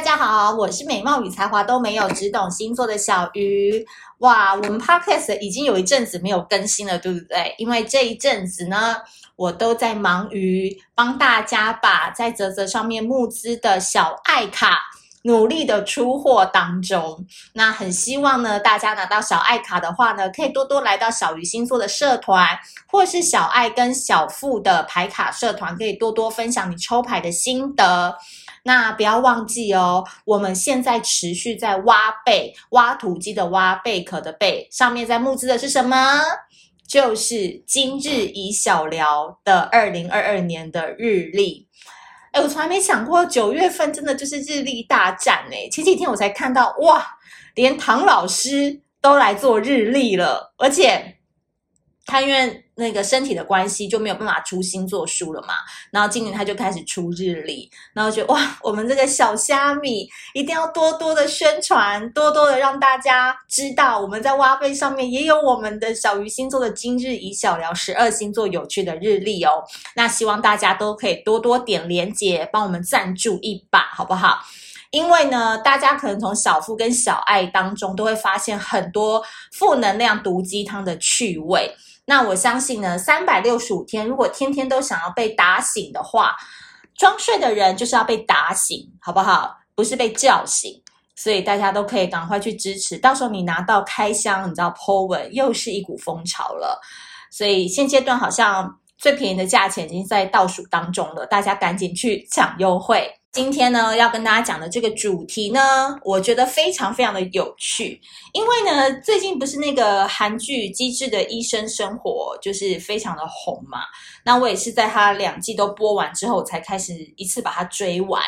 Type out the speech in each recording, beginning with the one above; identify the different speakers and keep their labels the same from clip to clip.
Speaker 1: 大家好，我是美貌与才华都没有，只懂星座的小鱼。哇，我们 Podcast 已经有一阵子没有更新了，对不对？因为这一阵子呢，我都在忙于帮大家把在泽泽上面募资的小爱卡努力的出货当中。那很希望呢，大家拿到小爱卡的话呢，可以多多来到小鱼星座的社团，或是小爱跟小富的牌卡社团，可以多多分享你抽牌的心得。那不要忘记哦，我们现在持续在挖贝，挖土机的挖，贝壳的贝，上面在募资的是什么？就是今日以小聊的二零二二年的日历。哎，我从来没想过九月份真的就是日历大战哎！前几天我才看到，哇，连唐老师都来做日历了，而且他因为。那个身体的关系就没有办法出星座书了嘛，然后今年他就开始出日历，然后觉得哇，我们这个小虾米一定要多多的宣传，多多的让大家知道，我们在挖贝上面也有我们的小鱼星座的今日宜小聊十二星座有趣的日历哦。那希望大家都可以多多点连接，帮我们赞助一把，好不好？因为呢，大家可能从小富跟小爱当中都会发现很多负能量毒鸡汤的趣味。那我相信呢，三百六十五天，如果天天都想要被打醒的话，装睡的人就是要被打醒，好不好？不是被叫醒。所以大家都可以赶快去支持，到时候你拿到开箱，你知道 po 文又是一股风潮了。所以现阶段好像最便宜的价钱已经在倒数当中了，大家赶紧去抢优惠。今天呢，要跟大家讲的这个主题呢，我觉得非常非常的有趣，因为呢，最近不是那个韩剧《机智的医生生活》就是非常的红嘛，那我也是在它两季都播完之后，我才开始一次把它追完。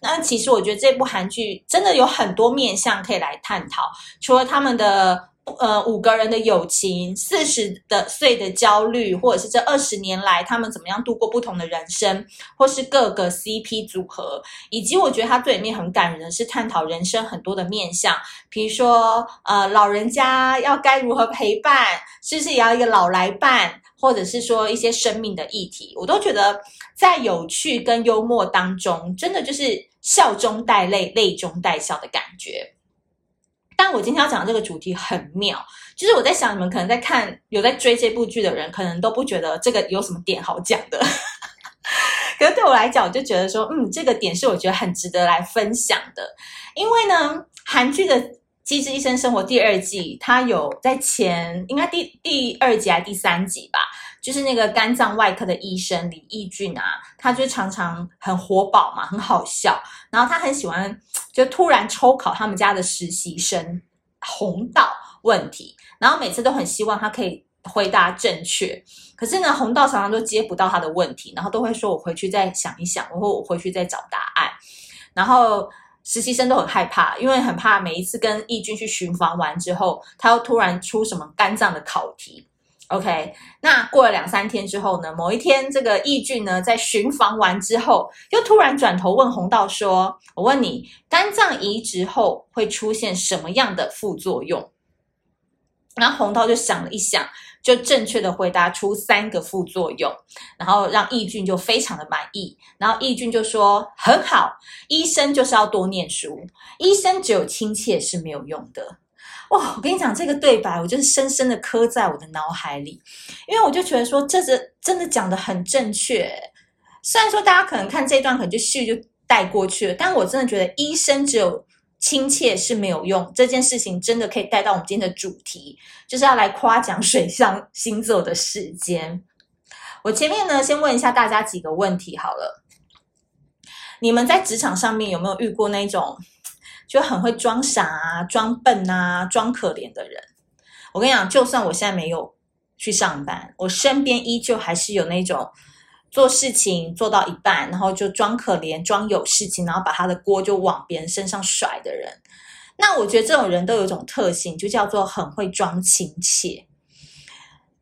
Speaker 1: 那其实我觉得这部韩剧真的有很多面向可以来探讨，除了他们的。呃，五个人的友情，四十的岁的焦虑，或者是这二十年来他们怎么样度过不同的人生，或是各个 CP 组合，以及我觉得它对里面很感人的是探讨人生很多的面向，比如说呃，老人家要该如何陪伴，是不是也要一个老来伴，或者是说一些生命的议题，我都觉得在有趣跟幽默当中，真的就是笑中带泪，泪中带笑的感觉。但我今天要讲的这个主题很妙，就是我在想，你们可能在看、有在追这部剧的人，可能都不觉得这个有什么点好讲的。可是对我来讲，我就觉得说，嗯，这个点是我觉得很值得来分享的。因为呢，韩剧的《机智医生生活》第二季，它有在前应该第第二集还是第三集吧。就是那个肝脏外科的医生李义俊啊，他就常常很活宝嘛，很好笑。然后他很喜欢就突然抽考他们家的实习生洪道问题，然后每次都很希望他可以回答正确。可是呢，洪道常常都接不到他的问题，然后都会说：“我回去再想一想，或我回去再找答案。”然后实习生都很害怕，因为很怕每一次跟义俊去巡房完之后，他又突然出什么肝脏的考题。OK，那过了两三天之后呢，某一天，这个义俊呢在巡房完之后，又突然转头问洪道说：“我问你，肝脏移植后会出现什么样的副作用？”然后洪道就想了一想，就正确的回答出三个副作用，然后让义俊就非常的满意。然后义俊就说：“很好，医生就是要多念书，医生只有亲切是没有用的。”哇，我跟你讲这个对白，我就是深深的刻在我的脑海里，因为我就觉得说，这是真的讲得很正确。虽然说大家可能看这段可能就咻就带过去了，但我真的觉得医生只有亲切是没有用，这件事情真的可以带到我们今天的主题，就是要来夸奖水象星座的时间。我前面呢，先问一下大家几个问题好了，你们在职场上面有没有遇过那种？就很会装傻啊、装笨啊、装可怜的人。我跟你讲，就算我现在没有去上班，我身边依旧还是有那种做事情做到一半，然后就装可怜、装有事情，然后把他的锅就往别人身上甩的人。那我觉得这种人都有一种特性，就叫做很会装亲切。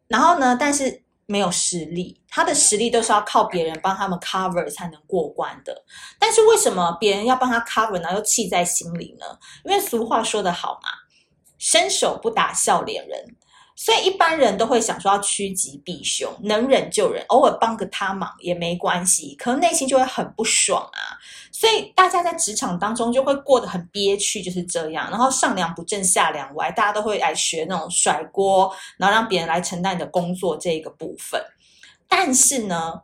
Speaker 1: 然后呢，但是。没有实力，他的实力都是要靠别人帮他们 cover 才能过关的。但是为什么别人要帮他 cover，呢又气在心里呢？因为俗话说得好嘛，伸手不打笑脸人。所以一般人都会想说要趋吉避凶，能忍就忍，偶尔帮个他忙也没关系。可能内心就会很不爽啊。所以大家在职场当中就会过得很憋屈，就是这样。然后上梁不正下梁歪，大家都会来学那种甩锅，然后让别人来承担你的工作这个部分。但是呢，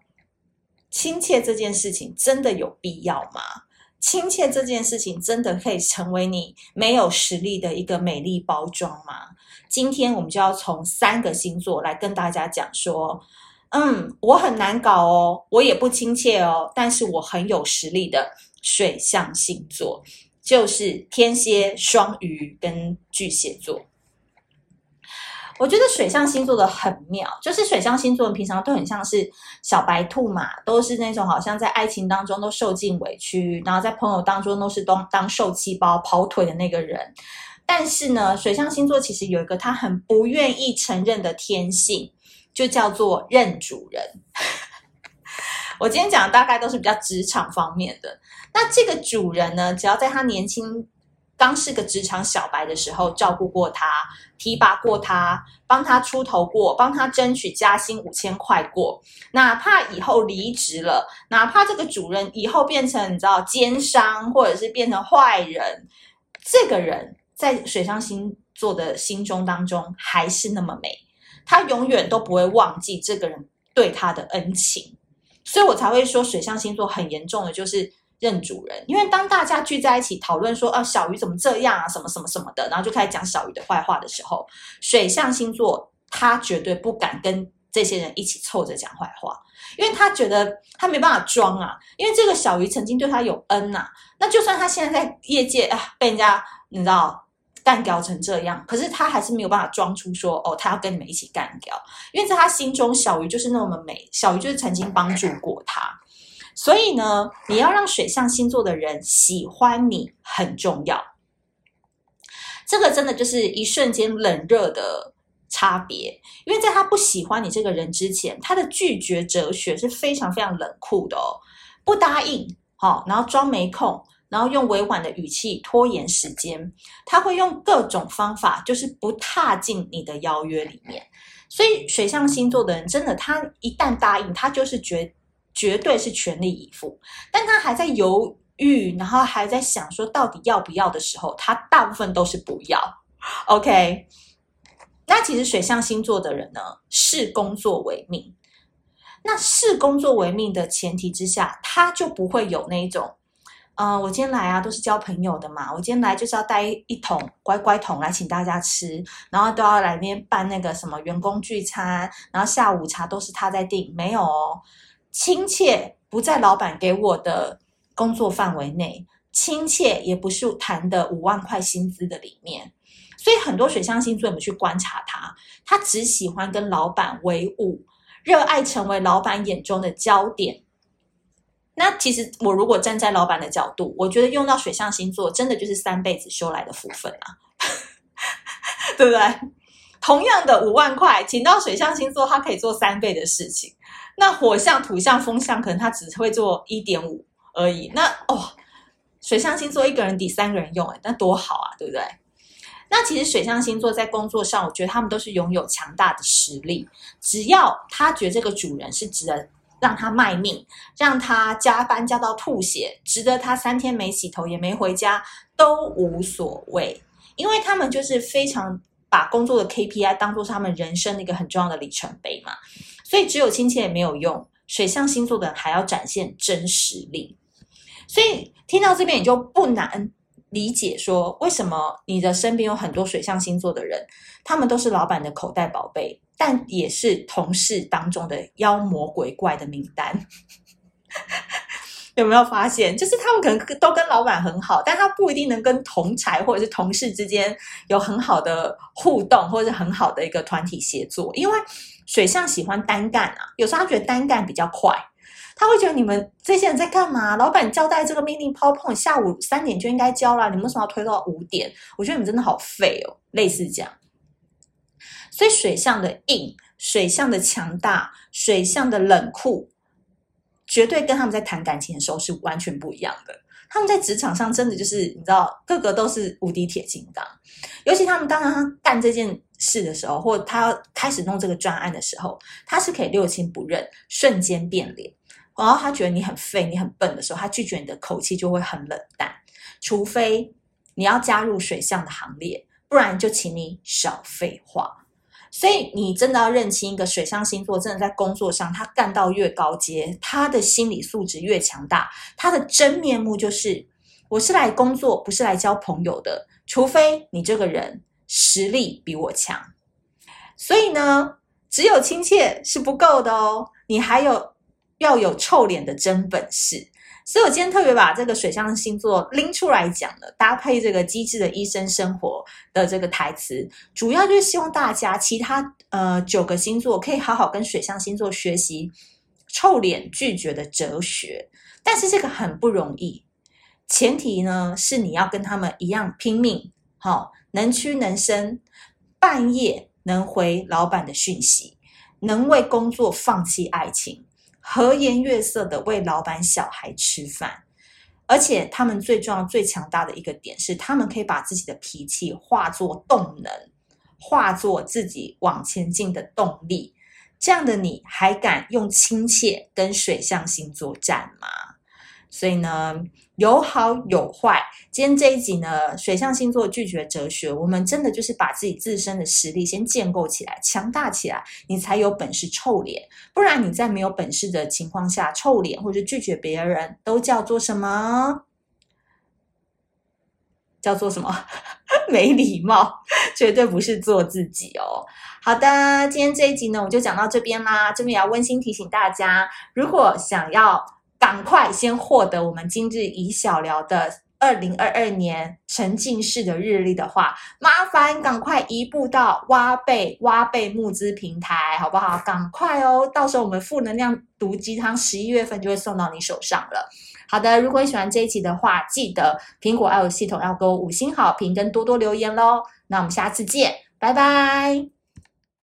Speaker 1: 亲切这件事情真的有必要吗？亲切这件事情真的可以成为你没有实力的一个美丽包装吗？今天我们就要从三个星座来跟大家讲说，嗯，我很难搞哦，我也不亲切哦，但是我很有实力的水象星座，就是天蝎、双鱼跟巨蟹座。我觉得水象星座的很妙，就是水象星座平常都很像是小白兔嘛，都是那种好像在爱情当中都受尽委屈，然后在朋友当中都是当当受气包、跑腿的那个人。但是呢，水象星座其实有一个他很不愿意承认的天性，就叫做认主人。我今天讲的大概都是比较职场方面的。那这个主人呢，只要在他年轻，刚是个职场小白的时候，照顾过他，提拔过他，帮他出头过，帮他争取加薪五千块过。哪怕以后离职了，哪怕这个主人以后变成你知道奸商，或者是变成坏人，这个人在水象星座的心中当中还是那么美，他永远都不会忘记这个人对他的恩情。所以我才会说，水象星座很严重的就是。认主人，因为当大家聚在一起讨论说，啊，小鱼怎么这样啊，什么什么什么的，然后就开始讲小鱼的坏话的时候，水象星座他绝对不敢跟这些人一起凑着讲坏话，因为他觉得他没办法装啊，因为这个小鱼曾经对他有恩呐、啊，那就算他现在在业界啊被人家你知道干掉成这样，可是他还是没有办法装出说，哦，他要跟你们一起干掉，因为在他心中，小鱼就是那么美，小鱼就是曾经帮助过他。所以呢，你要让水象星座的人喜欢你很重要。这个真的就是一瞬间冷热的差别，因为在他不喜欢你这个人之前，他的拒绝哲学是非常非常冷酷的哦，不答应，好，然后装没空，然后用委婉的语气拖延时间，他会用各种方法，就是不踏进你的邀约里面。所以水象星座的人真的，他一旦答应，他就是觉。绝对是全力以赴，但他还在犹豫，然后还在想说到底要不要的时候，他大部分都是不要。OK，那其实水象星座的人呢，视工作为命。那视工作为命的前提之下，他就不会有那种，嗯、我今天来啊，都是交朋友的嘛，我今天来就是要带一桶乖乖桶来请大家吃，然后都要来那边办那个什么员工聚餐，然后下午茶都是他在订，没有哦。亲切不在老板给我的工作范围内，亲切也不是谈的五万块薪资的里面，所以很多水象星座，我们去观察他，他只喜欢跟老板为伍，热爱成为老板眼中的焦点。那其实我如果站在老板的角度，我觉得用到水象星座，真的就是三辈子修来的福分啊，对不对？同样的五万块，请到水象星座，他可以做三倍的事情。那火象、土象、风象，可能他只会做一点五而已。那哦，水象星座一个人抵三个人用，诶，那多好啊，对不对？那其实水象星座在工作上，我觉得他们都是拥有强大的实力。只要他觉得这个主人是值得让他卖命，让他加班加到吐血，值得他三天没洗头也没回家都无所谓，因为他们就是非常把工作的 KPI 当做是他们人生的一个很重要的里程碑嘛。所以只有亲切没有用，水象星座的人还要展现真实力。所以听到这边你就不难理解，说为什么你的身边有很多水象星座的人，他们都是老板的口袋宝贝，但也是同事当中的妖魔鬼怪的名单。有没有发现？就是他们可能都跟老板很好，但他不一定能跟同才或者是同事之间有很好的互动，或者是很好的一个团体协作，因为。水象喜欢单干啊，有时候他觉得单干比较快，他会觉得你们这些人在干嘛？老板交代这个命令，PowerPoint 下午三点就应该交了，你们为什么要推到五点？我觉得你们真的好废哦，类似这样。所以水象的硬，水象的强大，水象的冷酷，绝对跟他们在谈感情的时候是完全不一样的。他们在职场上真的就是你知道，个个都是无敌铁金刚，尤其他们当他干这件事的时候，或他开始弄这个专案的时候，他是可以六亲不认，瞬间变脸。然后他觉得你很废，你很笨的时候，他拒绝你的口气就会很冷淡。除非你要加入水象的行列，不然就请你少废话。所以你真的要认清一个水象星座，真的在工作上，他干到越高阶，他的心理素质越强大，他的真面目就是：我是来工作，不是来交朋友的。除非你这个人实力比我强。所以呢，只有亲切是不够的哦，你还有要有臭脸的真本事。所以我今天特别把这个水象星座拎出来讲了，搭配这个机智的医生生活的这个台词，主要就是希望大家其他呃九个星座可以好好跟水象星座学习臭脸拒绝的哲学。但是这个很不容易，前提呢是你要跟他们一样拼命，好、能屈能伸，半夜能回老板的讯息，能为工作放弃爱情。和颜悦色的为老板小孩吃饭，而且他们最重要、最强大的一个点是，他们可以把自己的脾气化作动能，化作自己往前进的动力。这样的你还敢用亲切跟水象星座战吗？所以呢，有好有坏。今天这一集呢，水象星座拒绝哲学，我们真的就是把自己自身的实力先建构起来，强大起来，你才有本事臭脸。不然你在没有本事的情况下臭脸或者拒绝别人，都叫做什么？叫做什么？没礼貌，绝对不是做自己哦。好的，今天这一集呢，我就讲到这边啦。这边也要温馨提醒大家，如果想要赶快先获得我们今日宜小聊的。二零二二年沉浸式的日历的话，麻烦赶快移步到挖贝挖贝募资平台，好不好？赶快哦，到时候我们负能量毒鸡汤十一月份就会送到你手上了。好的，如果你喜欢这一期的话，记得苹果 i o 系统要给我五星好评跟多多留言喽。那我们下次见，拜拜。